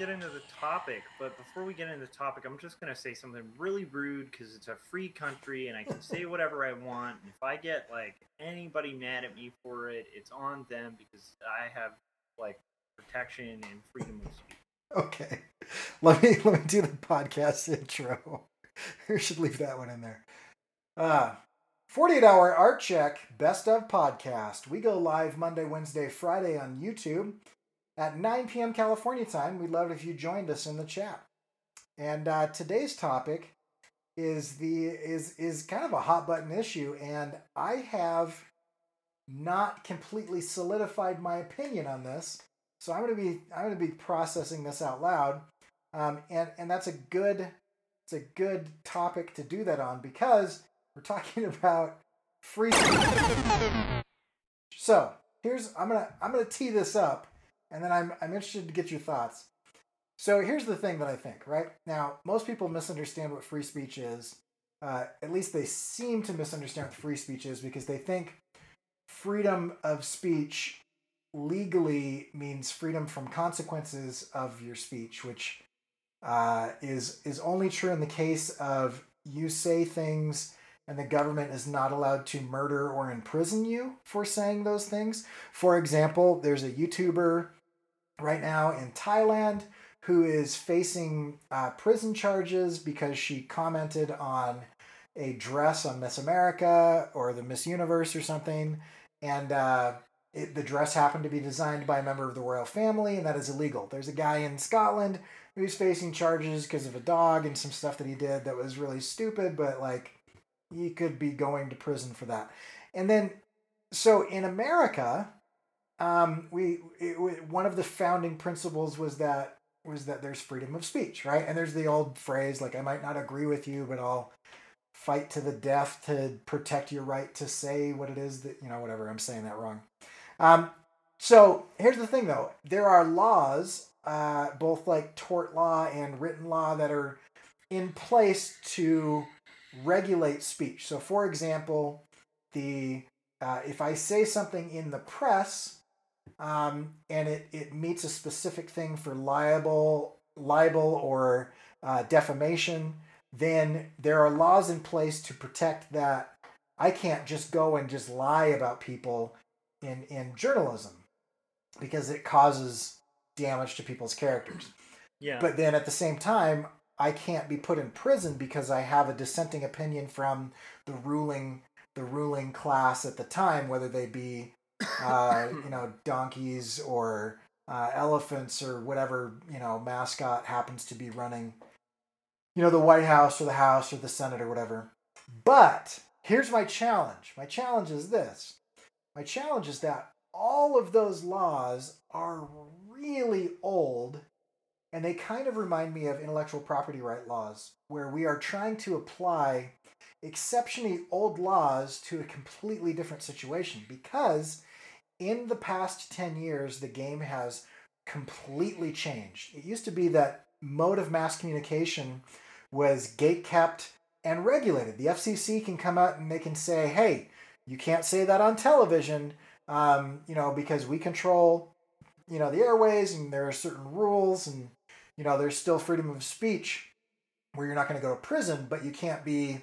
get into the topic, but before we get into the topic, I'm just gonna say something really rude because it's a free country and I can say whatever I want. And if I get like anybody mad at me for it, it's on them because I have like protection and freedom of speech. Okay, let me let me do the podcast intro. we should leave that one in there. Uh 48 hour art check best of podcast. We go live Monday, Wednesday, Friday on YouTube at 9 p.m. California time. We'd love it if you joined us in the chat. And uh, today's topic is the is is kind of a hot button issue, and I have not completely solidified my opinion on this. So I'm gonna be I'm gonna be processing this out loud, um, and and that's a good it's a good topic to do that on because we're talking about free. so here's I'm gonna I'm gonna tee this up and then I'm I'm interested to get your thoughts. So here's the thing that I think. Right now, most people misunderstand what free speech is. Uh, at least they seem to misunderstand what free speech is because they think freedom of speech legally means freedom from consequences of your speech, which uh, is is only true in the case of you say things and the government is not allowed to murder or imprison you for saying those things. For example, there's a YouTuber right now in Thailand who is facing uh, prison charges because she commented on a dress on Miss America or the Miss Universe or something, and uh, it, the dress happened to be designed by a member of the royal family, and that is illegal. There's a guy in Scotland who's facing charges because of a dog and some stuff that he did that was really stupid, but like he could be going to prison for that. And then, so in America, um, we it, one of the founding principles was that was that there's freedom of speech, right? And there's the old phrase like I might not agree with you, but I'll fight to the death to protect your right to say what it is that you know whatever I'm saying that wrong. Um, so here's the thing though, there are laws, uh, both like tort law and written law, that are in place to regulate speech. So for example, the uh, if I say something in the press um, and it, it meets a specific thing for libel, libel or uh, defamation, then there are laws in place to protect that. I can't just go and just lie about people in, in journalism because it causes damage to people's characters. Yeah. But then at the same time, I can't be put in prison because I have a dissenting opinion from the ruling the ruling class at the time, whether they be uh, you know, donkeys or uh, elephants or whatever, you know, mascot happens to be running, you know, the White House or the House or the Senate or whatever. But here's my challenge. My challenge is this. My challenge is that all of those laws are really old and they kind of remind me of intellectual property right laws where we are trying to apply exceptionally old laws to a completely different situation because in the past 10 years, the game has completely changed. It used to be that mode of mass communication was gate kept and regulated. The FCC can come out and they can say, hey, you can't say that on television, um, you know, because we control, you know, the airways and there are certain rules and, you know, there's still freedom of speech where you're not going to go to prison, but you can't be,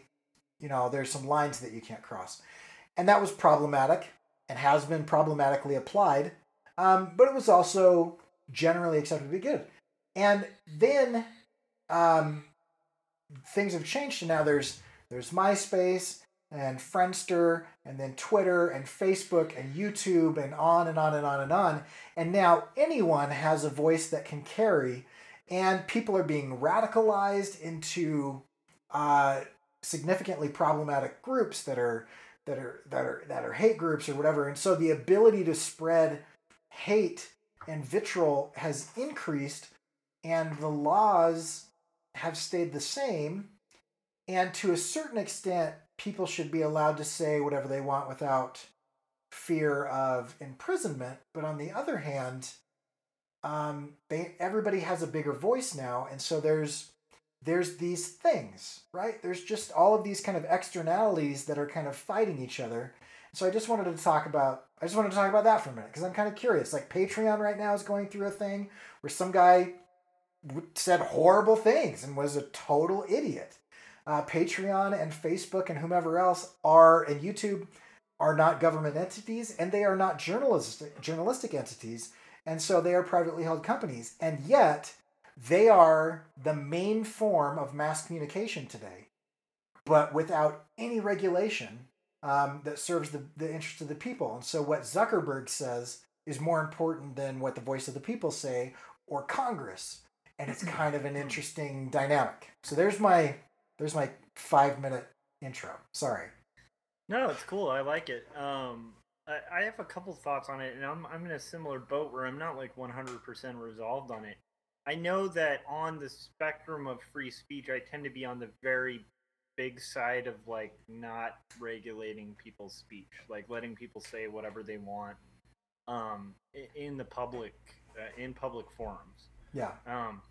you know, there's some lines that you can't cross. And that was problematic and has been problematically applied, um, but it was also generally accepted to be good. And then um, things have changed, and now there's there's MySpace and Friendster, and then Twitter and Facebook and YouTube, and on and on and on and on. And now anyone has a voice that can carry, and people are being radicalized into uh, significantly problematic groups that are that are that are that are hate groups or whatever. And so the ability to spread hate and vitriol has increased and the laws have stayed the same. And to a certain extent people should be allowed to say whatever they want without fear of imprisonment. But on the other hand um, they everybody has a bigger voice now. And so there's there's these things, right? There's just all of these kind of externalities that are kind of fighting each other. So I just wanted to talk about I just wanted to talk about that for a minute because I'm kind of curious. Like Patreon right now is going through a thing where some guy said horrible things and was a total idiot. Uh, Patreon and Facebook and whomever else are and YouTube are not government entities and they are not journalistic journalistic entities and so they are privately held companies and yet they are the main form of mass communication today but without any regulation um, that serves the, the interest of the people and so what zuckerberg says is more important than what the voice of the people say or congress and it's kind of an interesting dynamic so there's my there's my five minute intro sorry no, it's cool. I like it. Um, I, I have a couple thoughts on it, and I'm I'm in a similar boat where I'm not like 100% resolved on it. I know that on the spectrum of free speech, I tend to be on the very big side of like not regulating people's speech, like letting people say whatever they want um, in the public uh, in public forums. Yeah. Um,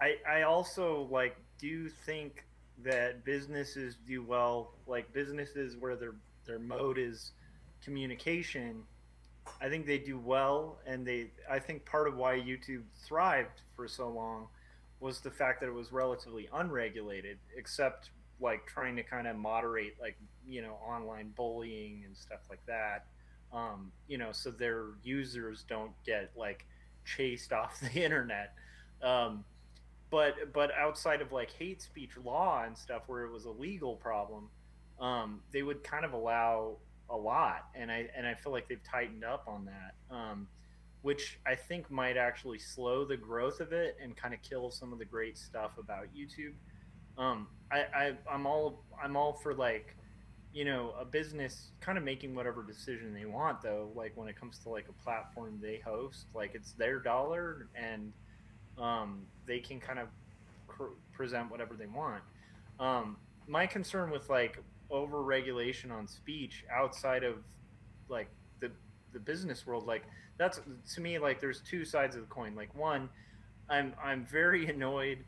I I also like do think that businesses do well, like businesses where their their mode is communication. I think they do well, and they. I think part of why YouTube thrived for so long was the fact that it was relatively unregulated, except like trying to kind of moderate, like you know, online bullying and stuff like that. Um, you know, so their users don't get like chased off the internet. Um, but but outside of like hate speech law and stuff where it was a legal problem um, they would kind of allow a lot and i and i feel like they've tightened up on that um, which i think might actually slow the growth of it and kind of kill some of the great stuff about youtube um, I, I i'm all i'm all for like you know a business kind of making whatever decision they want though like when it comes to like a platform they host like it's their dollar and um, they can kind of cr- present whatever they want. Um, my concern with like over regulation on speech outside of like the the business world, like that's to me like there's two sides of the coin. Like one, I'm I'm very annoyed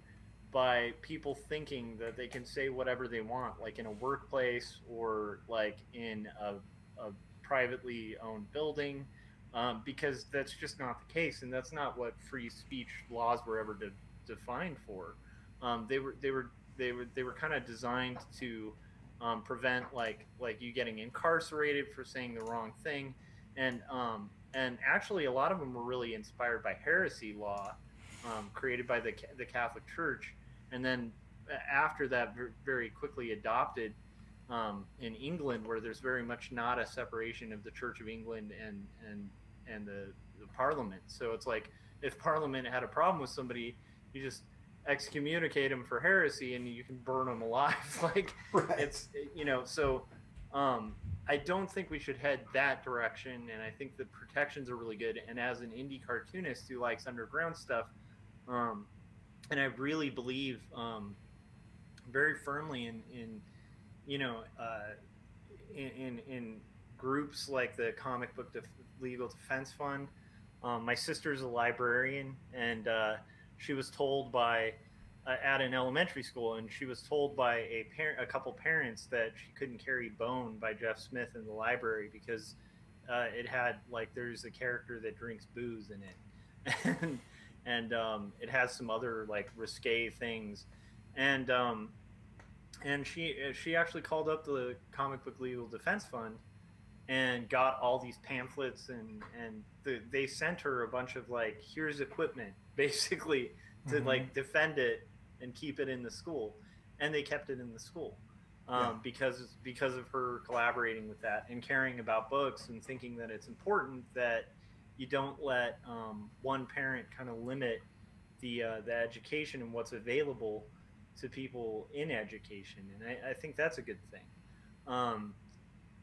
by people thinking that they can say whatever they want, like in a workplace or like in a, a privately owned building um, because that's just not the case, and that's not what free speech laws were ever de- defined for. Um, they were they were they were they were kind of designed to um, prevent like like you getting incarcerated for saying the wrong thing, and um, and actually a lot of them were really inspired by heresy law um, created by the the Catholic Church, and then after that very quickly adopted um, in England, where there's very much not a separation of the Church of England and and and the, the Parliament. So it's like if Parliament had a problem with somebody, you just excommunicate them for heresy and you can burn them alive. like right. it's you know so. Um, I don't think we should head that direction, and I think the protections are really good. And as an indie cartoonist who likes underground stuff, um, and I really believe um, very firmly in, in you know, uh, in, in, in groups like the Comic Book Def- Legal Defense Fund. Um, my sister's a librarian, and uh, she was told by uh, at an elementary school, and she was told by a parent, a couple parents, that she couldn't carry Bone by Jeff Smith in the library because uh, it had like there's a character that drinks booze in it, and and um, it has some other like risque things, and um, and she she actually called up the Comic Book Legal Defense Fund and got all these pamphlets and and the, they sent her a bunch of like here's equipment basically to mm-hmm. like defend it and keep it in the school and they kept it in the school um, yeah. because because of her collaborating with that and caring about books and thinking that it's important that you don't let um, one parent kind of limit the uh, the education and what's available to people in education and I, I think that's a good thing um,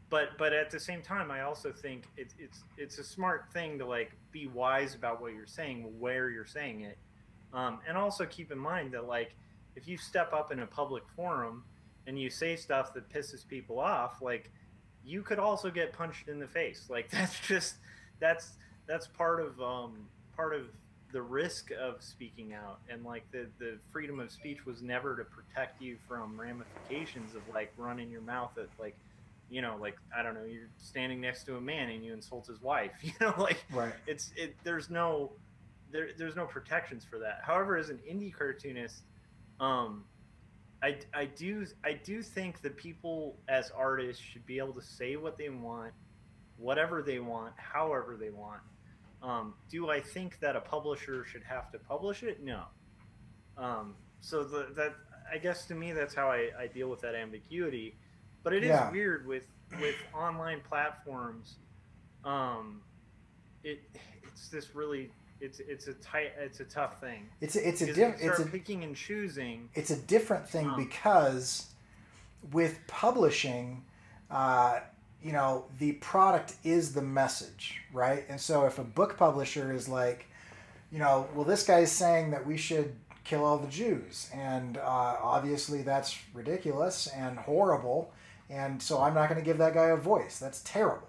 but but at the same time i also think it's it's it's a smart thing to like be wise about what you're saying where you're saying it. Um, and also keep in mind that like if you step up in a public forum and you say stuff that pisses people off like you could also get punched in the face. Like that's just that's that's part of um part of the risk of speaking out. And like the the freedom of speech was never to protect you from ramifications of like running your mouth at like you know, like I don't know, you're standing next to a man and you insult his wife. You know, like right. it's it. There's no there, there's no protections for that. However, as an indie cartoonist, um, I, I do I do think that people as artists should be able to say what they want, whatever they want, however they want. Um, do I think that a publisher should have to publish it? No. Um, so the, that I guess to me that's how I, I deal with that ambiguity. But it is Yeah. weird with with online platforms. Um, it it's this really it's it's a tight it's a tough thing. It's a, it's a Because you diff- it's a picking and choosing. it's a different thing Um, because with publishing, uh, you know, the product is the message, right? And so if a book publisher is like, you know, well, this guy's saying that we should kill all the Jews, and uh, obviously that's ridiculous and horrible, and so I'm not going to give that guy a voice. That's terrible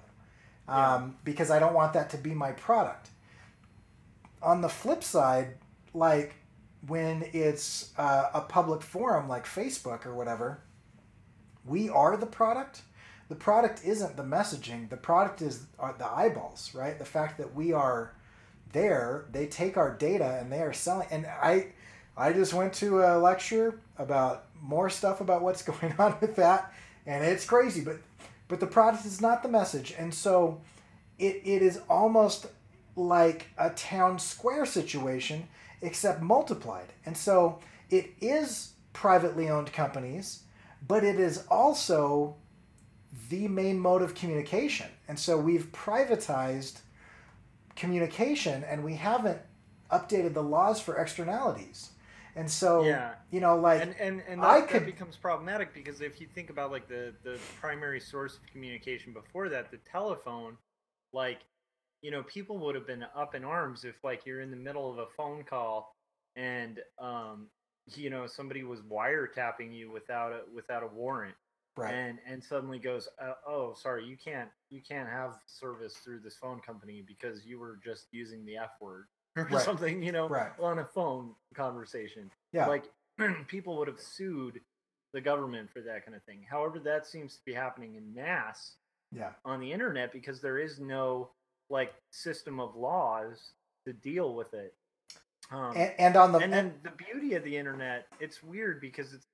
Yeah. um, because I don't want that to be my product. On the flip side, like when it's uh, a public forum like Facebook or whatever, we are the product. The product isn't the messaging. The product is the eyeballs, right? The fact that we are there, they take our data and they are selling. And I, I just went to a lecture about more stuff about what's going on with that, and it's crazy. But, but the product is not the message, and so it, it is almost like a town square situation except multiplied. And so it is privately owned companies, but it is also the main mode of communication. And so we've privatized communication and we haven't updated the laws for externalities. And so, Yeah. you know, like, and and, and I that, could- that becomes problematic because if you think about like the the primary source of communication before that the telephone like you know people would have been up in arms if like you're in the middle of a phone call and um you know somebody was wiretapping you without a without a warrant. Right, and and suddenly goes uh, oh sorry you can't you can't have service through this phone company because you were just using the f word or Right. something you know Right. on a phone conversation yeah, like people would have sued the government for that kind of thing. However, that seems to be happening in mass yeah, on the internet because there is no like system of laws to deal with it. Um, and, and on the and then the beauty of the internet, it's weird because it's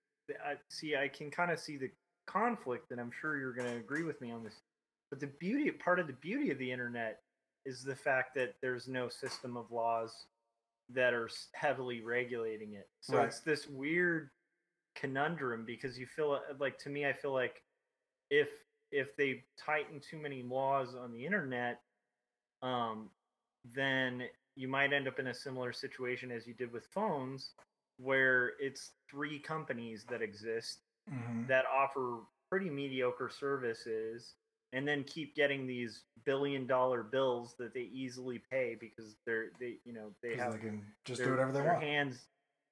I see I can kind of see the conflict, and I'm sure you're going to agree with me on this. But the beauty, part of the beauty of the internet, is the fact that there's no system of laws that are heavily regulating it. So Right. it's this weird conundrum because you feel uh, like to me, I feel like if if they tighten too many laws on the internet, um, then you might end up in a similar situation as you did with phones, where it's three companies that exist mhm, that offer pretty mediocre services and then keep getting these billion dollar bills that they easily pay because they're they you know they have they can just their, do whatever they their want. hands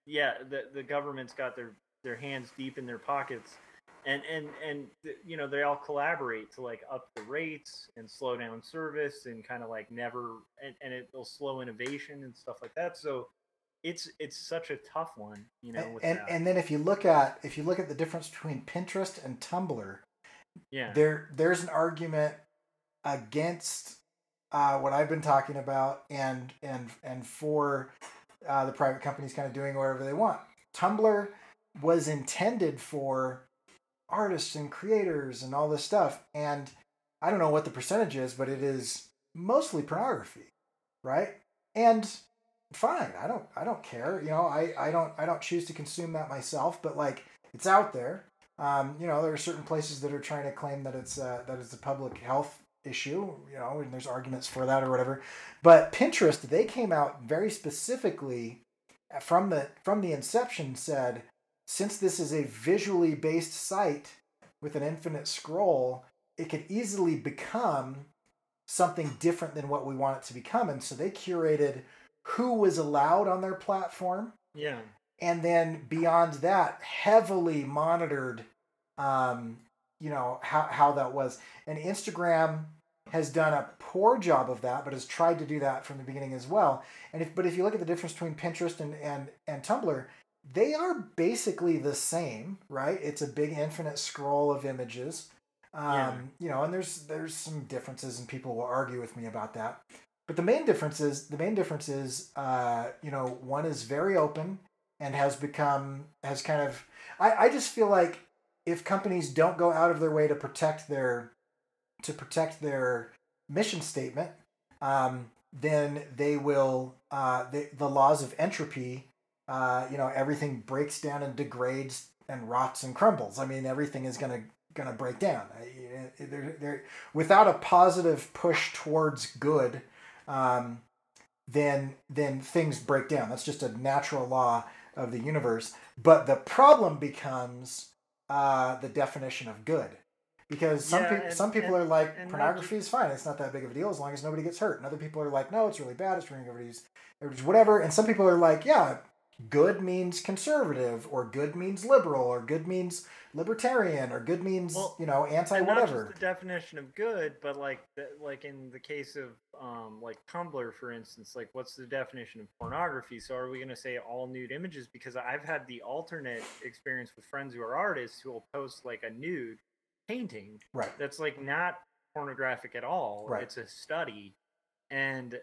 yeah the the government's got their their hands deep in their pockets. And and and you know they all collaborate to like up the rates and slow down service and kind of like never and, and it'll slow innovation and stuff like that. So it's it's such a tough one you know and, with and, and then if you look at if you look at the difference between Pinterest and Tumblr, yeah there there's an argument against uh, what I've been talking about and and and for uh, the private companies kind of doing whatever they want. Tumblr was intended for artists and creators and all this stuff, and I don't know what the percentage is, but it is mostly pornography, right? And fine, I don't I don't care. You know, I I don't I don't choose to consume that myself, but like it's out there. Um, you know, there are certain places that are trying to claim that it's uh, that it's a public health issue. You know, and there's arguments for that or whatever. But Pinterest, they came out very specifically uh, from the from the inception said, since this is a visually based site with an infinite scroll, it could easily become something different than what we want it to become. And so they curated who was allowed on their platform yeah and then beyond that heavily monitored um, you know how, how that was. And instagram has done a poor job of that but has tried to do that from the beginning as well. And if but if you look at the difference between pinterest and and, and tumblr they are basically the same right? It's a big infinite scroll of images. Um, Yeah. you know and there's there's some differences and people will argue with me about that. But the main difference is the main difference is uh, you know one is very open and has become has kind of I, I just feel like if companies don't go out of their way to protect their to protect their mission statement um, then they will uh, the, the laws of entropy uh, you know everything breaks down and degrades and rots and crumbles. I mean everything is going to going to break down they're, they're, without a positive push towards good um, then then things break down. That's just a natural law of the universe but the problem becomes uh, the definition of good. Because some Yeah, people and- some people and- are like pornography is fine it's not that big of a deal as long as nobody gets hurt. And other people are like no it's really bad it's ruining everybody's everybody's whatever. And some people are like yeah good means conservative or good means liberal or good means libertarian or good means Well, you know anti whatever the definition of good, but like like in the case of um, like Tumblr, for instance, like what's the definition of pornography? So are we going to say all nude images? Because I've had the alternate experience with friends who are artists who will post like a nude painting right that's like not pornographic at all. Right. It's a study, and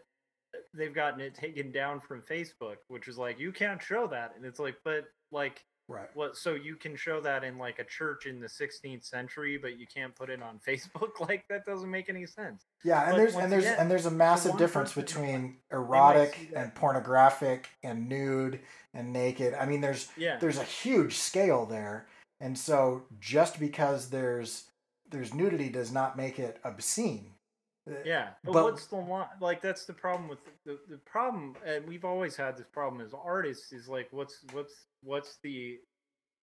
they've gotten it taken down from Facebook, which is like you can't show that, and it's like, but like right what? So you can show that in like a church in the 16th century, but you can't put it on Facebook? Like that doesn't make any sense. yeah and But there's and there's again, and there's a massive difference between erotic and pornographic and nude and naked i mean there's Yeah, there's a huge scale there and so just because there's there's nudity does not make it obscene yeah. But, but- what's the line? Like that's the problem with the, the the problem, and we've always had this problem as artists. Is like what's what's what's the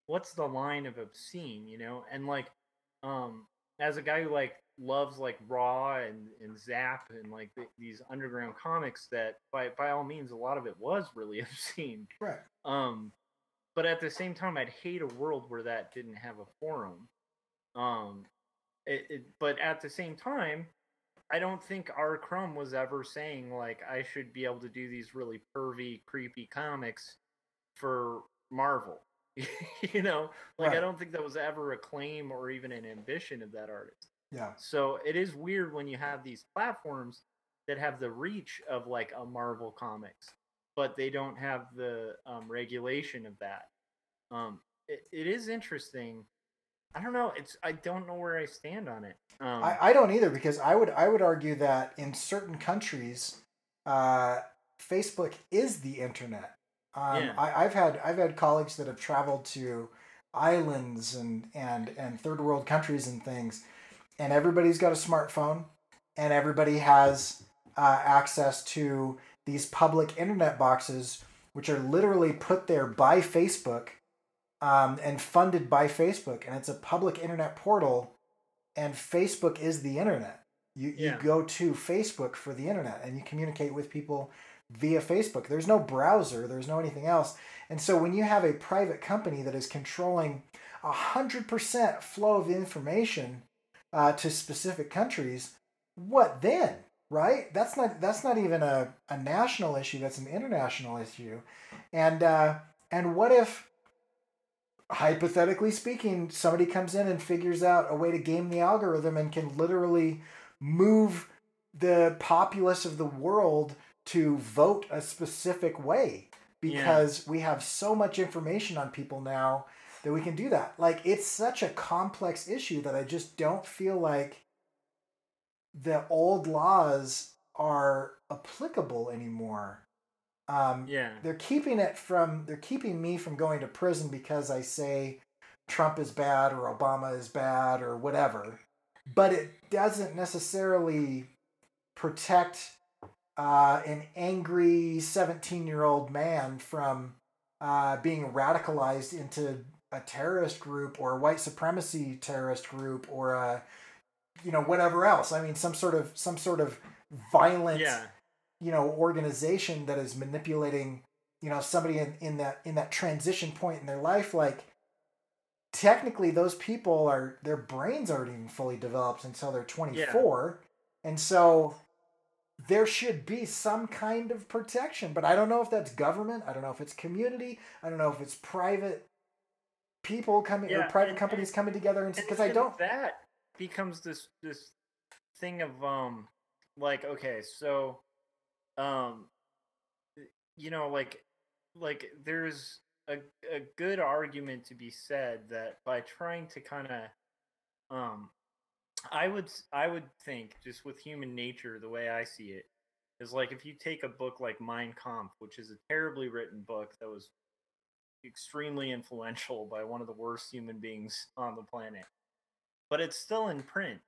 what's the line of obscene? You know, and like um as a guy who like loves like raw and and zap and like the, these underground comics that by by all means a lot of it was really obscene right um but at the same time i'd hate a world where that didn't have a forum um it, it but at the same time i don't think r. Crumb was ever saying like i should be able to do these really pervy creepy comics for marvel. You know? Like i don't think that was ever a claim or even an ambition of that artist. Yeah. So it is weird when you have these platforms that have the reach of like a Marvel Comics, but they don't have the um, regulation of that. Um, it, it is interesting. I don't know. It's I don't know where I stand on it. Um, I, I don't either because I would I would argue that in certain countries, uh, Facebook is the internet. Um, Yeah. I, I've had I've had colleagues that have traveled to islands and and and third world countries and things, and everybody's got a smartphone, and everybody has uh, access to these public internet boxes, which are literally put there by Facebook, um, and funded by Facebook, and it's a public internet portal and Facebook is the internet. You Yeah. you go to Facebook for the internet and you communicate with people via Facebook. There's no browser, there's no anything else. And so when you have a private company that is controlling a hundred percent flow of information uh, to specific countries, what then? Right? That's not that's not even a, a national issue, that's an international issue. And uh, and what if hypothetically speaking, somebody comes in and figures out a way to game the algorithm and can literally move the populace of the world to vote a specific way because we have so much information on people now that we can do that. Like it's such a complex issue that I just don't feel like the old laws are applicable anymore. Um, yeah, they're keeping it from they're keeping me from going to prison because I say Trump is bad or Obama is bad or whatever. But it doesn't necessarily protect uh, an angry 17 year old man from uh, being radicalized into a terrorist group or a white supremacy terrorist group or a you know whatever else. I mean some sort of some sort of violent yeah, you know organization that is manipulating you know somebody in, in that in that transition point in their life like technically those people are their brains aren't even fully developed until they're 24 and so there should be some kind of protection but i don't know if that's government i don't know if it's community i don't know if it's private people coming or private and- companies coming together and And because i don't That becomes this this thing of um, like okay, so um, you know, like, like there's a a good argument to be said that by trying to kind of, um, I would I would think just with human nature, the way I see it, is like if you take a book like Mein Kampf, which is a terribly written book that was extremely influential by one of the worst human beings on the planet, but it's still in print.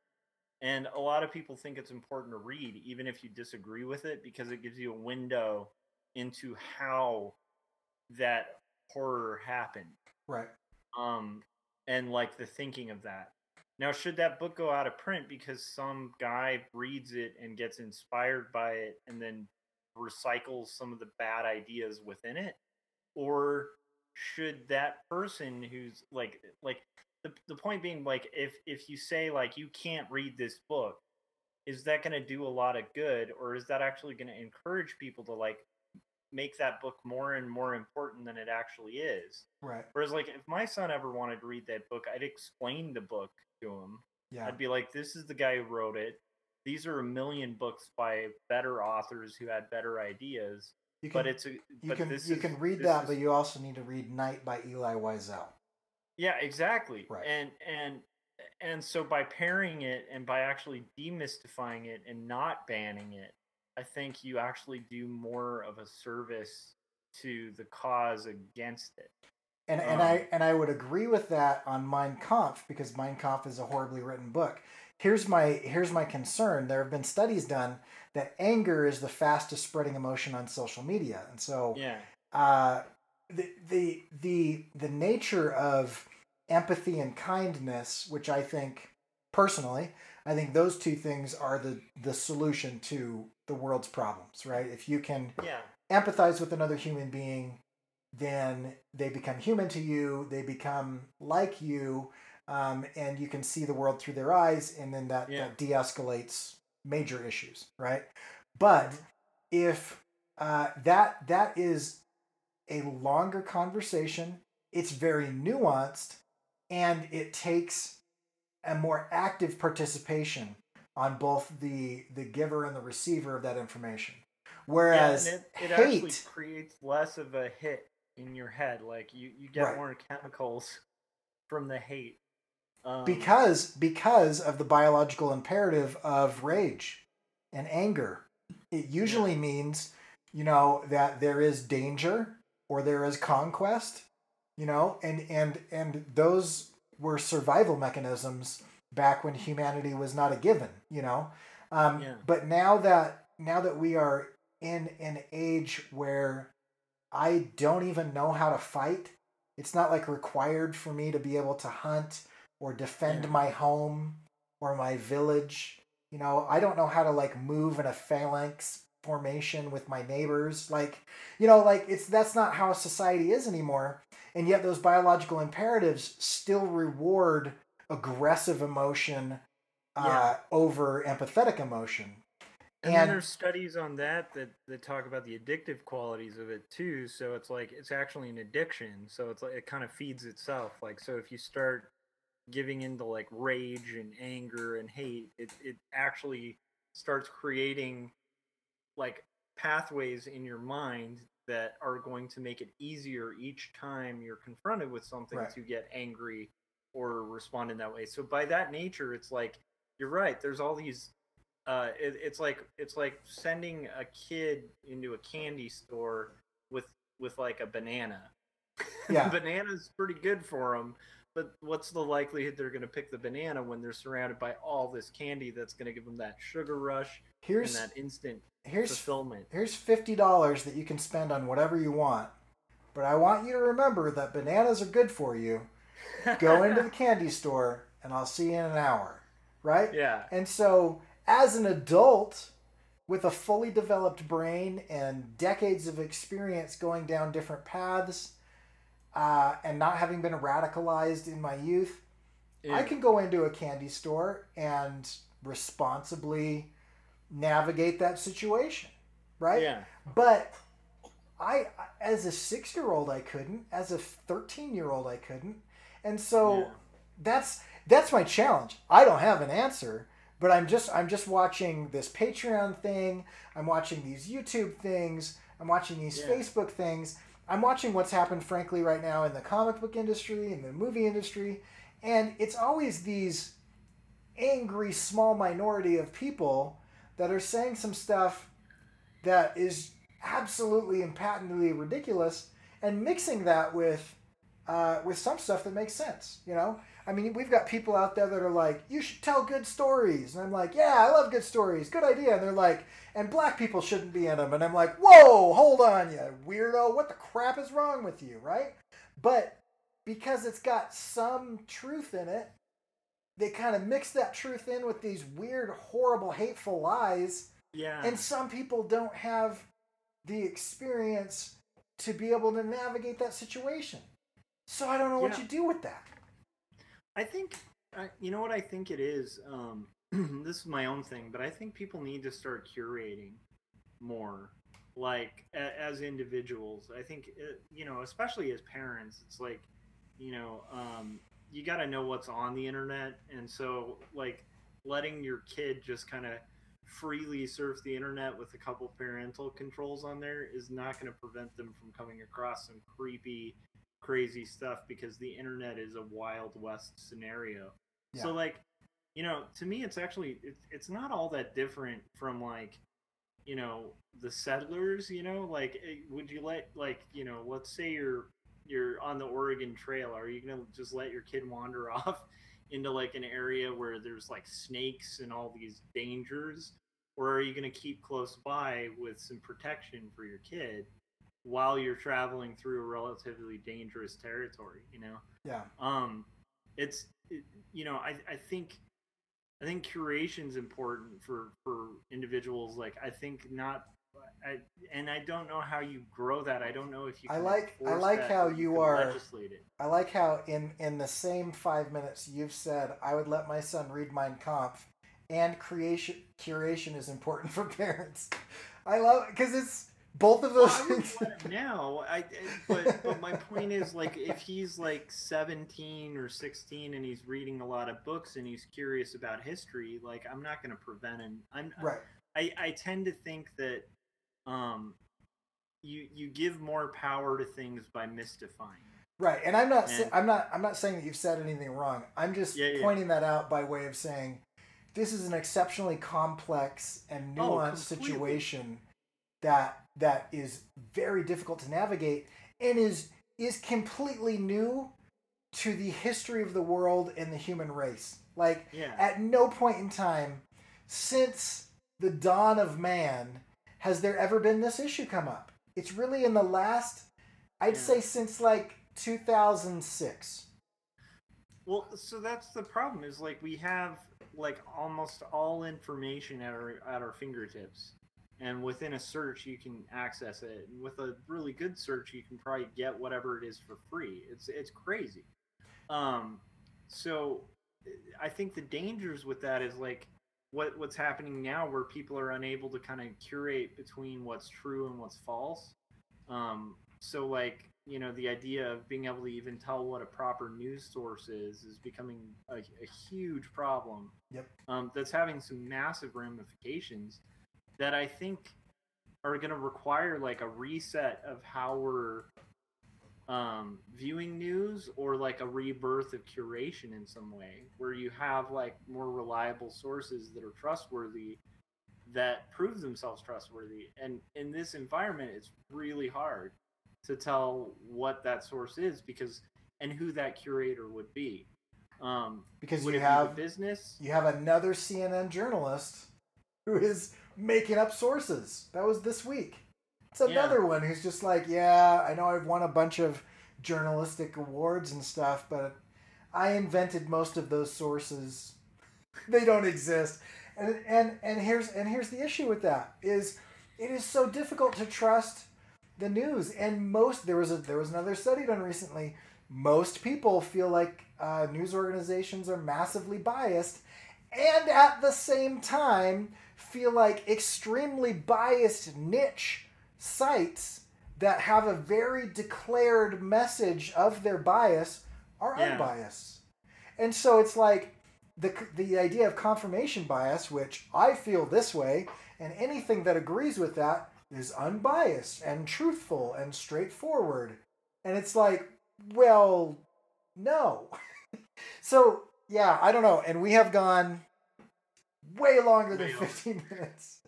And a lot of people think it's important to read, even if you disagree with it, because it gives you a window into how that horror happened. Right. um and like the thinking of that. Now should that book go out of print because some guy reads it and gets inspired by it and then recycles some of the bad ideas within it? Or should that person who's like like the, the point being like if if you say like you can't read this book is that going to do a lot of good or is that actually going to encourage people to like make that book more and more important than it actually is Right. Whereas, like, if my son ever wanted to read that book, I'd explain the book to him. Yeah. I'd be like, "This is the guy who wrote it. These are a million books by better authors who had better ideas." You can But it's a you can you is- can read that, is- but you also need to read Night by Elie Wiesel. Yeah, exactly. Right. And and and so by pairing it and by actually demystifying it and not banning it, I think you actually do more of a service to the cause against it. And and Um, I and I would agree with that on Mein Kampf because Mein Kampf is a horribly written book. Here's my here's my concern. There have been studies done that anger is the fastest spreading emotion on social media, and so Yeah. uh, the the the the nature of empathy and kindness, which I think personally, I think those two things are the the solution to the world's problems. Right? If you can Yeah. empathize with another human being, then they become human to you, they become like you, um, and you can see the world through their eyes, and then that, Yeah. that de escalates major issues, right? But if uh, that that is a longer conversation, it's very nuanced, and it takes a more active participation on both the the giver and the receiver of that information. Whereas yeah, it, it actually hate, creates less of a hit in your head. Like you, you get Right. more chemicals from the hate. Um, because because of the biological imperative of rage and anger, it usually means you know that there is danger or there is conquest, you know, and and and those were survival mechanisms back when humanity was not a given, you know. Um, Yeah. But now that now that we are in an age where I don't even know how to fight. It's not like required for me to be able to hunt or defend Yeah. my home or my village. You know, I don't know how to like move in a phalanx formation with my neighbors. Like, you know, like it's that's not how society is anymore. And yet those biological imperatives still reward aggressive emotion uh, Yeah. over empathetic emotion. And, And- there's studies on that, that that talk about the addictive qualities of it too. So it's like it's actually an addiction. So it's like it kind of feeds itself. Like so, if you start giving into like rage and anger and hate, it it actually starts creating like pathways in your mind that are going to make it easier each time you're confronted with something Right. to get angry or respond in that way. So by that nature, it's like you're right. There's all these uh, it, it's like it's like sending a kid into a candy store with with like a banana. Yeah. Banana's pretty good for them, but what's the likelihood they're going to pick the banana when they're surrounded by all this candy that's going to give them that sugar rush Here's and that instant here's fulfillment? here's fifty dollars that you can spend on whatever you want. But I want you to remember that bananas are good for you. Go into the candy store and I'll see you in an hour. Right? yeah, And so as an adult with a fully developed brain and decades of experience going down different paths, uh, and not having been radicalized in my youth, I can go into a candy store and responsibly navigate that situation, right? yeah, But I, as a six year old, I couldn't. As a 13 year old, I couldn't. And so Yeah. that's that's my challenge. I don't have an answer, but I'm just I'm just watching this Patreon thing. I'm watching these YouTube things. I'm watching these Yeah. Facebook things. I'm watching what's happened, frankly, right now in the comic book industry, in the movie industry, and it's always these angry small minority of people that are saying some stuff that is absolutely and patently ridiculous, and mixing that with uh, with some stuff that makes sense. You know, I mean, we've got people out there that are like, "You should tell good stories," and I'm like, "Yeah, I love good stories. Good idea." And they're like, "And black people shouldn't be in them," and I'm like, "Whoa, hold on, you weirdo! What the crap is wrong with you?" Right? But because it's got some truth in it, they kind of mix that truth in with these weird, horrible, hateful lies Yeah. and some people don't have the experience to be able to navigate that situation. So I don't know what Yeah. you do with that. I think, I, you know what I think it is. Um, this is my own thing, but I think people need to start curating more, like a, as individuals. I think, uh you know, especially as parents, it's like, you know, um, you got to know what's on the internet, and so like letting your kid just kind of freely surf the internet with a couple parental controls on there is not going to prevent them from coming across some creepy crazy stuff because the internet is a wild west scenario. So like you know to me it's actually it, it's not all that different from like you know the settlers you know? Like eh, would you let like you know let's say you're you're on the oregon trail are you gonna just let your kid wander off into like an area where there's like snakes and all these dangers? Or are you going to keep close by with some protection for your kid while you're traveling through a relatively dangerous territory you know? Yeah. um it's it, you know i i think i think curation's important for for individuals. Like i think not I, and I don't know how you grow that. I don't know if you. I like- I like how you are-. I like how in in the same five minutes you've said I would let my son read Mein Kampf, and creation curation is important for parents. I love because it's both of Well, those I things. now. I but but my point is like if he's like 17 or 16 and he's reading a lot of books and he's curious about history, like I'm not going to prevent him. I'm right. I, I tend to think that um you you give more power to things by mystifying. Right, and I'm not. And- I'm not. I'm not saying that you've said anything wrong. I'm just Yeah, yeah. pointing that out by way of saying this is an exceptionally complex and Oh, nuanced completely. situation that that is very difficult to navigate and is is completely new to the history of the world and the human race. Like Yeah. at no point in time since the dawn of man has there ever been this issue come up. It's really in the last, I'd Yeah. say, since like 2006. Well, so that's the problem is like we have like almost all information at our at our fingertips. And within a search you can access it. And with a really good search you can probably get whatever it is for free. It's it's crazy. Um so I think the dangers with that is like what what's happening now where people are unable to kind of curate between what's true and what's false. Um so like you know the idea of being able to even tell what a proper news source is is becoming a, a huge problem Yep. um, that's having some massive ramifications that i think are going to require like a reset of how we're um, viewing news or like a rebirth of curation in some way where you have like more reliable sources that are trustworthy that prove themselves trustworthy and in this environment it's really hard to tell what that source is because and who that curator would be. Um, Because would you have be business? you have another CNN journalist who is making up sources. That was this week. It's another one who's just like, yeah, I know I've won a bunch of journalistic awards and stuff, but I invented most of those sources. They don't exist. And and and here's and here's the issue with that is it is so difficult to trust the news and most there was a there was another study done recently most people feel like uh, news organizations are massively biased and at the same time feel like extremely biased niche sites that have a very declared message of their bias are Yeah. unbiased and so it's like the the idea of confirmation bias, which I feel this way, and anything that agrees with that is unbiased and truthful and straightforward. And it's like, well, no. so yeah, I don't know. And we have gone way longer than 15 minutes.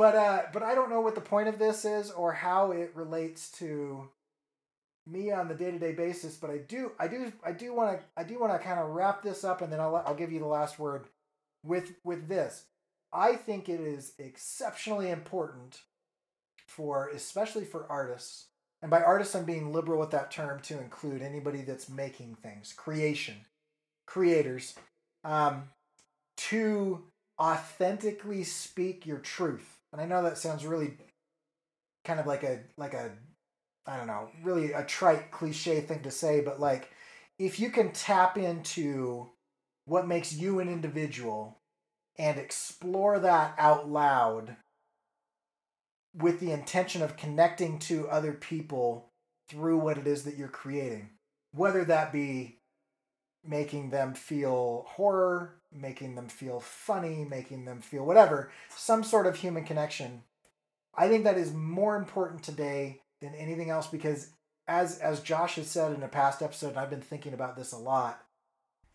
But uh but I don't know what the point of this is or how it relates to me on the day-to-day basis, but I do I do I do want to I do want to kind of wrap this up and then I'll I'll give you the last word with with this. I think it is exceptionally important for especially for artists. And by artists I'm being liberal with that term to include anybody that's making things, creation, creators, um, to authentically speak your truth. And I know that sounds really kind of like a like a I don't know, really a trite cliche thing to say, but like if you can tap into what makes you an individual and explore that out loud with the intention of connecting to other people through what it is that you're creating, whether that be making them feel horror, making them feel funny, making them feel whatever, some sort of human connection. I think that is more important today than anything else because as as Josh has said in a past episode, and I've been thinking about this a lot,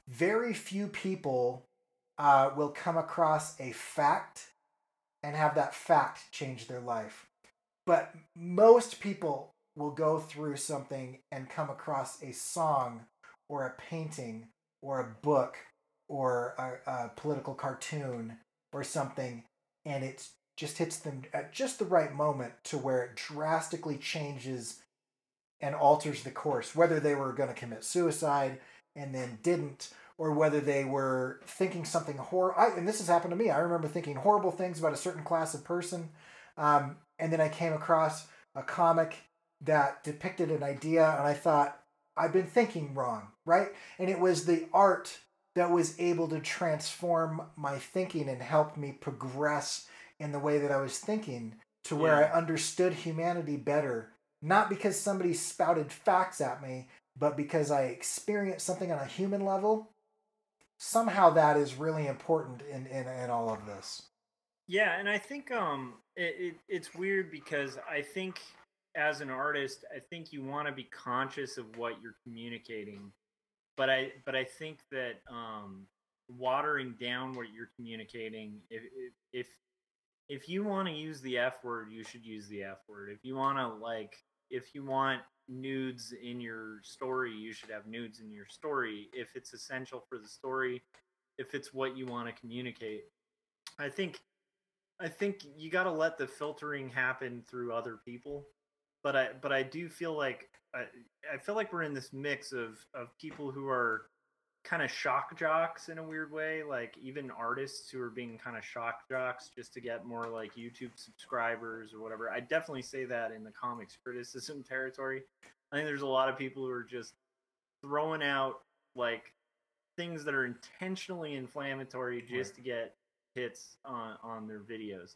very few people uh, will come across a fact and have that fact change their life. But most people will go through something and come across a song or a painting or a book or a, a political cartoon or something, and it just hits them at just the right moment to where it drastically changes and alters the course, whether they were going to commit suicide and then didn't, or whether they were thinking something horrible. And this has happened to me. I remember thinking horrible things about a certain class of person, um, and then I came across a comic that depicted an idea, and I thought, I've been thinking wrong, right? And it was the art that was able to transform my thinking and help me progress in the way that I was thinking to where yeah. I understood humanity better, not because somebody spouted facts at me, but because I experienced something on a human level. Somehow that is really important in, in, in all of this. Yeah, and I think um it, it it's weird because I think as an artist, I think you want to be conscious of what you're communicating. But I but I think that um watering down what you're communicating if if if you want to use the F word, you should use the F word. If you want to like if you want nudes in your story, you should have nudes in your story if it's essential for the story, if it's what you want to communicate. I think I think you got to let the filtering happen through other people. But I but I do feel like I, I feel like we're in this mix of of people who are kind of shock jocks in a weird way like even artists who are being kind of shock jocks just to get more like youtube subscribers or whatever. I definitely say that in the comics criticism territory. I think there's a lot of people who are just throwing out like things that are intentionally inflammatory just right. to get hits on on their videos.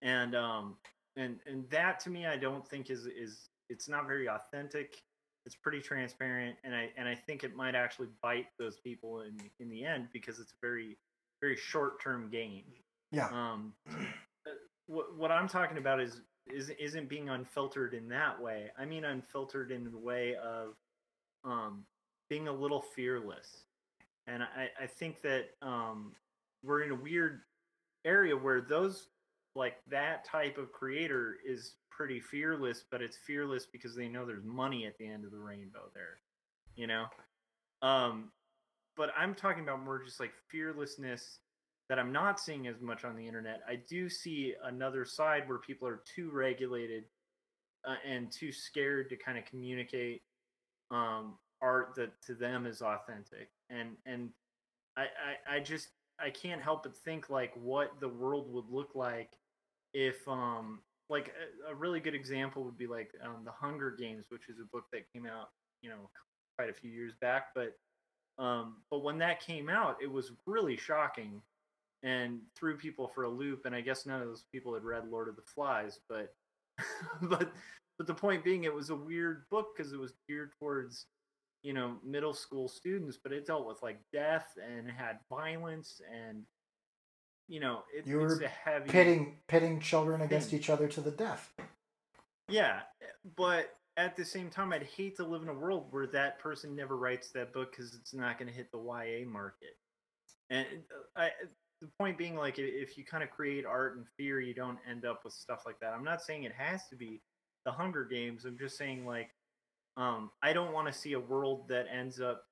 And um and and that to me i don't think is is it's not very authentic it's pretty transparent, and I and I think it might actually bite those people in in the end because it's a very very short term gain. Yeah. Um, what what I'm talking about is is isn't being unfiltered in that way. I mean unfiltered in the way of um, being a little fearless, and I I think that um, we're in a weird area where those like that type of creator is pretty fearless, but it's fearless because they know there's money at the end of the rainbow there. You know? Um but I'm talking about more just like fearlessness that I'm not seeing as much on the internet. I do see another side where people are too regulated uh, and too scared to kind of communicate um, art that to them is authentic. And and I, I I just I can't help but think like what the world would look like if um like a, a, really good example would be like um, the Hunger Games, which is a book that came out, you know, quite a few years back. But um, but when that came out, it was really shocking and threw people for a loop. And I guess none of those people had read Lord of the Flies, but but but the point being, it was a weird book because it was geared towards you know middle school students, but it dealt with like death and had violence and you know it, You it's were a heavy pitting pitting children thing. against each other to the death. Yeah, but at the same time, I'd hate to live in a world where that person never writes that book because it's not going to hit the YA market. And uh, I, the point being, like, if you kind of create art and fear, you don't end up with stuff like that. I'm not saying it has to be the Hunger Games. I'm just saying, like, um, I don't want to see a world that ends up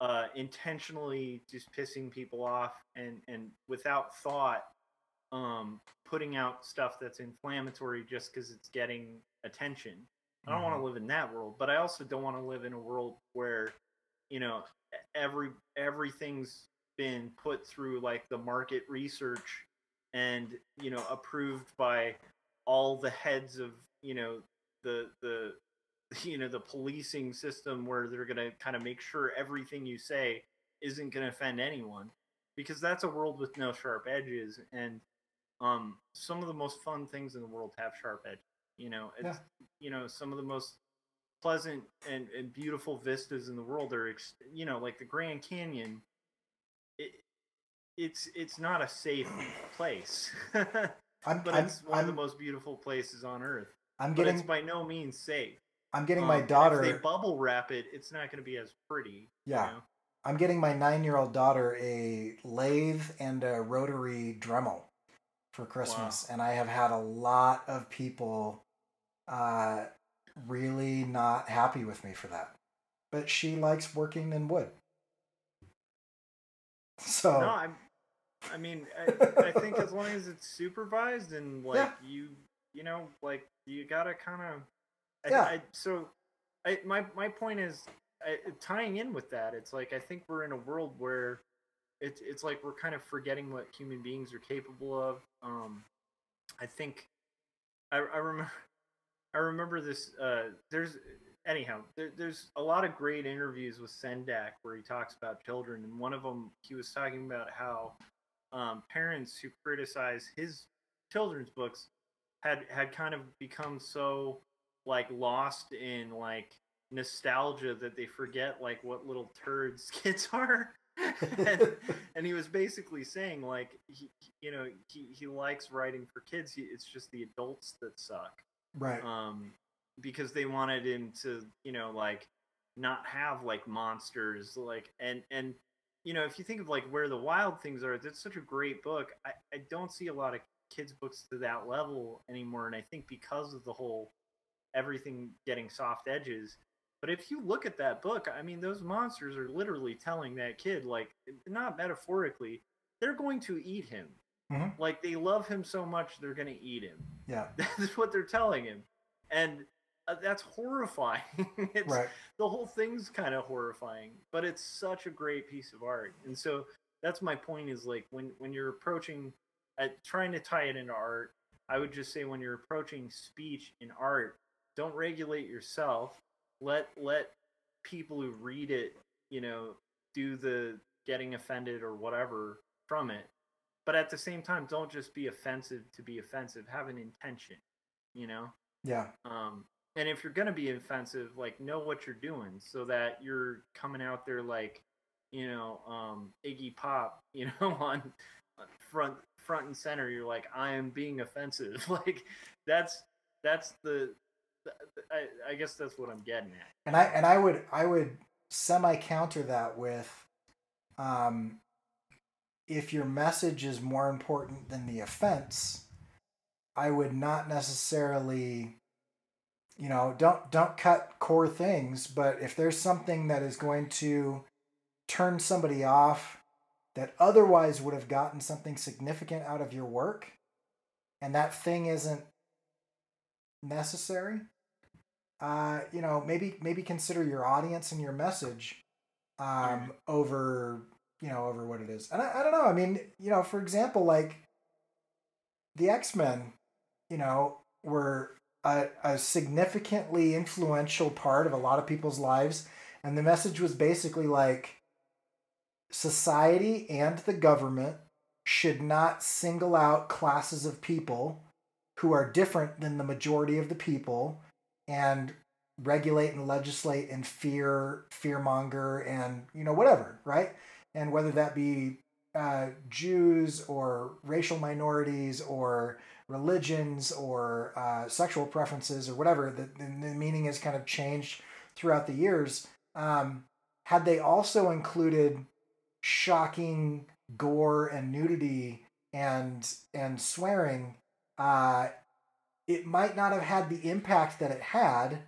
uh, intentionally just pissing people off and and without thought um, putting out stuff that's inflammatory just because it's getting attention. I don't want to live in that world, but I also don't want to live in a world where, you know, every everything's been put through like the market research and you know approved by all the heads of you know the the you know the policing system where they're going to kind of make sure everything you say isn't going to offend anyone because that's a world with no sharp edges and um some of the most fun things in the world have sharp edges you know? It's you know some of the most pleasant and, and beautiful vistas in the world are you know like the grand canyon it, it's it's not a safe place but I'm I'm, it's one of the most beautiful places on earth I'm but getting it's by no means safe I'm getting Um, my daughter if they bubble wrap it it's not going to be as pretty you Yeah. know? I'm getting my nine year old daughter a lathe and a rotary Dremel for Christmas. And I have had a lot of people uh, really not happy with me for that. But she likes working in wood. So, No, I'm. I mean, I, I think as long as it's supervised and like Yeah. you, you know, like you gotta kind of. I, Yeah. I, so, I my my point is I, tying in with that. It's like I think we're in a world where it's it's like we're kind of forgetting what human beings are capable of. Um, I think I I remember I remember this. Uh, there's anyhow there, there's a lot of great interviews with Sendak where he talks about children, and one of them he was talking about how um, parents who criticize his children's books had had kind of become so like lost in like nostalgia that they forget like what little turds kids are. And, and he was basically saying like he, you know he, he likes writing for kids. He, it's just the adults that suck. Right. um because they wanted him to you know like not have like monsters like and and you know if you think of like where the wild things are that's such a great book. I i don't see a lot of kids books to that level anymore. And i think because of the whole everything getting soft edges but if you look at that book i mean those monsters are literally telling that kid like not metaphorically they're going to eat him Mhm. like they love him so much they're going to eat him yeah. that's what they're telling him and uh, that's horrifying it's Right. the whole thing's kind of horrifying but it's such a great piece of art and so that's my point is like when when you're approaching uh, trying to tie it into art i would just say when you're approaching speech in art don't regulate yourself. Let let people who read it you know do the getting offended or whatever from it. But at the same time don't just be offensive to be offensive. Have an intention you know? Yeah. um and if you're gonna be offensive like know what you're doing so that you're coming out there like you know um iggy pop you know on on front front and center. You're like i am being offensive. Like that's that's the I, I guess that's what i'm getting at. And I and I would I would semi counter that with um if your message is more important than the offense, I would not necessarily you know, don't don't cut core things, but if there's something that is going to turn somebody off that otherwise would have gotten something significant out of your work and that thing isn't necessary, uh, you know, maybe maybe consider your audience and your message um, over you know over what it is. And I, I don't know. I mean, you know, for example, like the X Men, you know, were a, a significantly influential part of a lot of people's lives, and the message was basically like society and the government should not single out classes of people who are different than the majority of the people and regulate and legislate and fear fearmonger and you know whatever right and whether that be uh, Jews or racial minorities or religions or uh, sexual preferences or whatever, the, the meaning has kind of changed throughout the years. Um, had they also included shocking gore and nudity and and swearing, uh, it might not have had the impact that it had,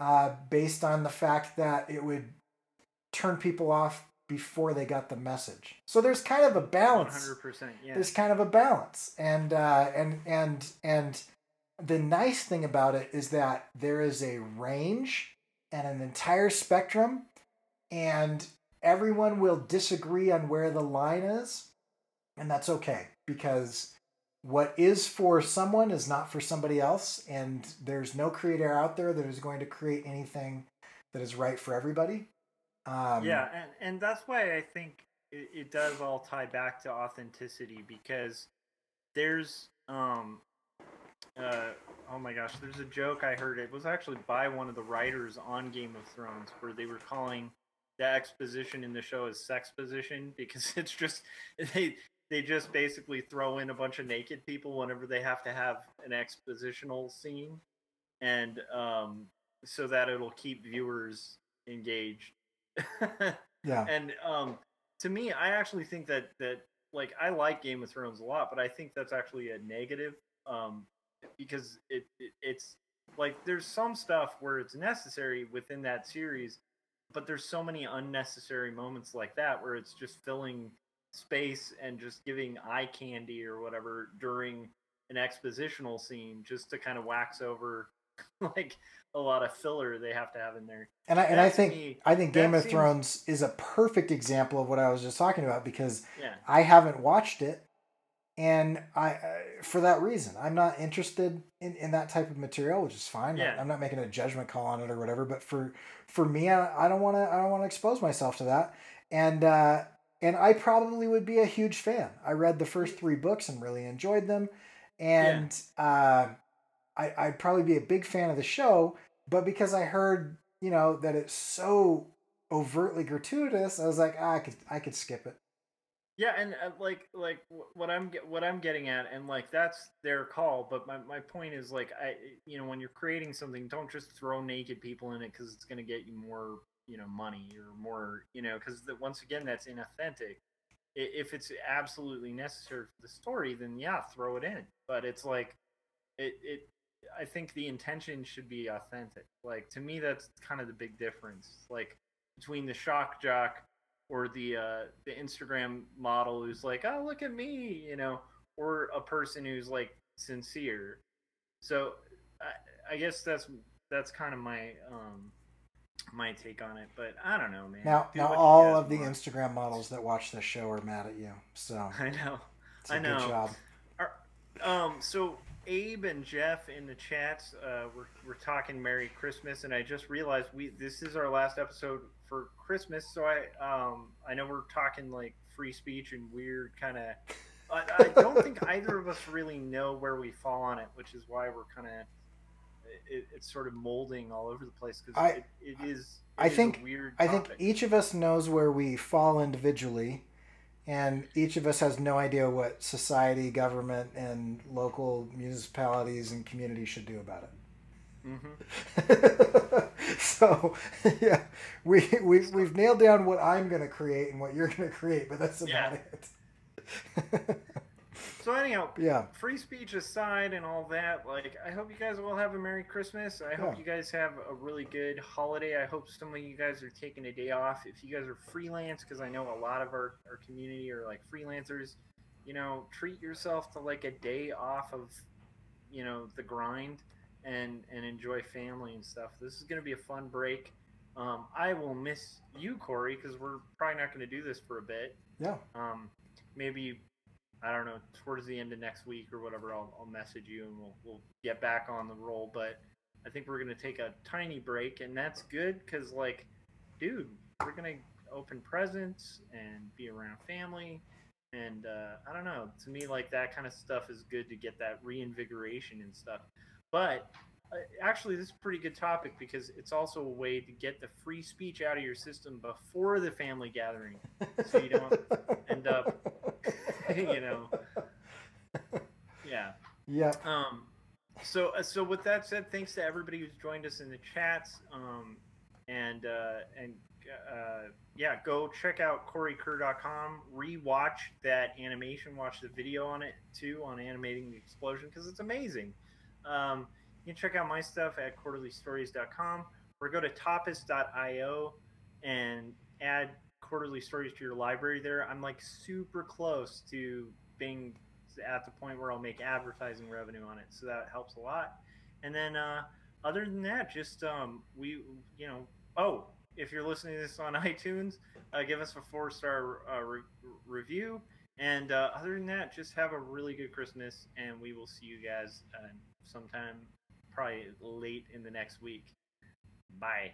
uh, based on the fact that it would turn people off before they got the message. So there's kind of a balance. 100%. Yeah. There's kind of a balance, and uh, and and and the nice thing about it is that there is a range and an entire spectrum, and everyone will disagree on where the line is, and that's okay because what is for someone is not for somebody else, and there's no creator out there that is going to create anything that is right for everybody. Um, yeah, and, and that's why I think it, it does all tie back to authenticity because there's um uh oh my gosh, there's a joke I heard. It was actually by one of the writers on Game of Thrones where they were calling the exposition in the show as sex position because it's just they they just basically throw in a bunch of naked people whenever they have to have an expositional scene and um so that it'll keep viewers engaged yeah. and um, to me, I actually think that that like I like Game of Thrones a lot, but I think that's actually a negative um, because it, it it's like there's some stuff where it's necessary within that series, but there's so many unnecessary moments like that where it's just filling space and just giving eye candy or whatever during an expositional scene just to kind of wax over like a lot of filler they have to have in there. And I and I think me- I think Game of seems- Thrones is a perfect example of what I was just talking about because Yeah. I haven't watched it, and I uh, for that reason I'm not interested in, in that type of material, which is fine. Yeah. I'm not making a judgment call on it or whatever. But for for me, I, I don't want to I don't want to expose myself to that, and uh, and I probably would be a huge fan. I read the first three books and really enjoyed them, and uh, I I'd probably be a big fan of the show. But because I heard you know that it's so overtly gratuitous, I was like, ah, I could I could skip it. Yeah, and uh, like like what I'm what I'm getting at, and like that's their call. But my, my point is like I you know when you're creating something, don't just throw naked people in it because it's gonna get you more you know money or more you know because once again that's inauthentic. If it's absolutely necessary for the story, then yeah, throw it in. But it's like it it. I think the intention should be authentic. Like to me, that's kind of the big difference. Like between the shock jock or the uh, the Instagram model who's like, "Oh, look at me," you know, or a person who's like sincere. So I, I guess that's that's kind of my um my take on it. But I don't know, man. Now, Do now all of the want. Instagram models that watch this show are mad at you. So I know. I good know. job. Um, so Abe and Jeff in the chats, uh, we're, we're talking Merry Christmas, and I just realized we this is our last episode for Christmas. So I um I know we're talking like free speech and weird kind of. I, I don't think either of us really know where we fall on it, which is why we're kind of it, it's sort of molding all over the place because it, it is. it I is think- weird. I think each of us knows where we fall individually, and each of us has no idea what society, government, and local municipalities and communities should do about it. Mm-hmm. so, yeah, we, we, we've nailed down what I'm going to create and what you're going to create, but that's about Yeah. it. So anyhow, yeah. free speech aside and all that, like I hope you guys will have a Merry Christmas. I hope Yeah. you guys have a really good holiday. I hope some of you guys are taking a day off. If you guys are freelance, because I know a lot of our, our community are like freelancers, you know, treat yourself to like a day off of, you know, the grind and and enjoy family and stuff. This is gonna be a fun break. Um, I will miss you, Corey, because we're probably not going to do this for a bit Yeah. um, maybe I don't know towards the end of next week or whatever. I'll, I'll message you and we'll we'll get back on the roll. But I think we're gonna take a tiny break, and that's good because like, dude, we're gonna open presents and be around family. And uh, I don't know. To me, like that kind of stuff is good to get that reinvigoration and stuff. But uh, actually, this is a pretty good topic because it's also a way to get the free speech out of your system before the family gathering, so you don't end up, you know, yeah. Yeah. Um, so uh, so with that said, thanks to everybody who's joined us in the chats. Um, and uh, and uh, yeah, go check out CoreyKerr.com. Rewatch that animation. Watch the video on it too on animating the explosion because it's amazing. Um, you can check out my stuff at quarterlystories.com or go to tapas.io and add quarterly stories to your library there. I'm like super close to being at the point where I'll make advertising revenue on it, so that helps a lot. And then uh, other than that, just um, we you know oh if you're listening to this on iTunes, uh, give us a four star uh, re- review. And uh, other than that, just have a really good Christmas, and we will see you guys uh, sometime probably late in the next week. Bye.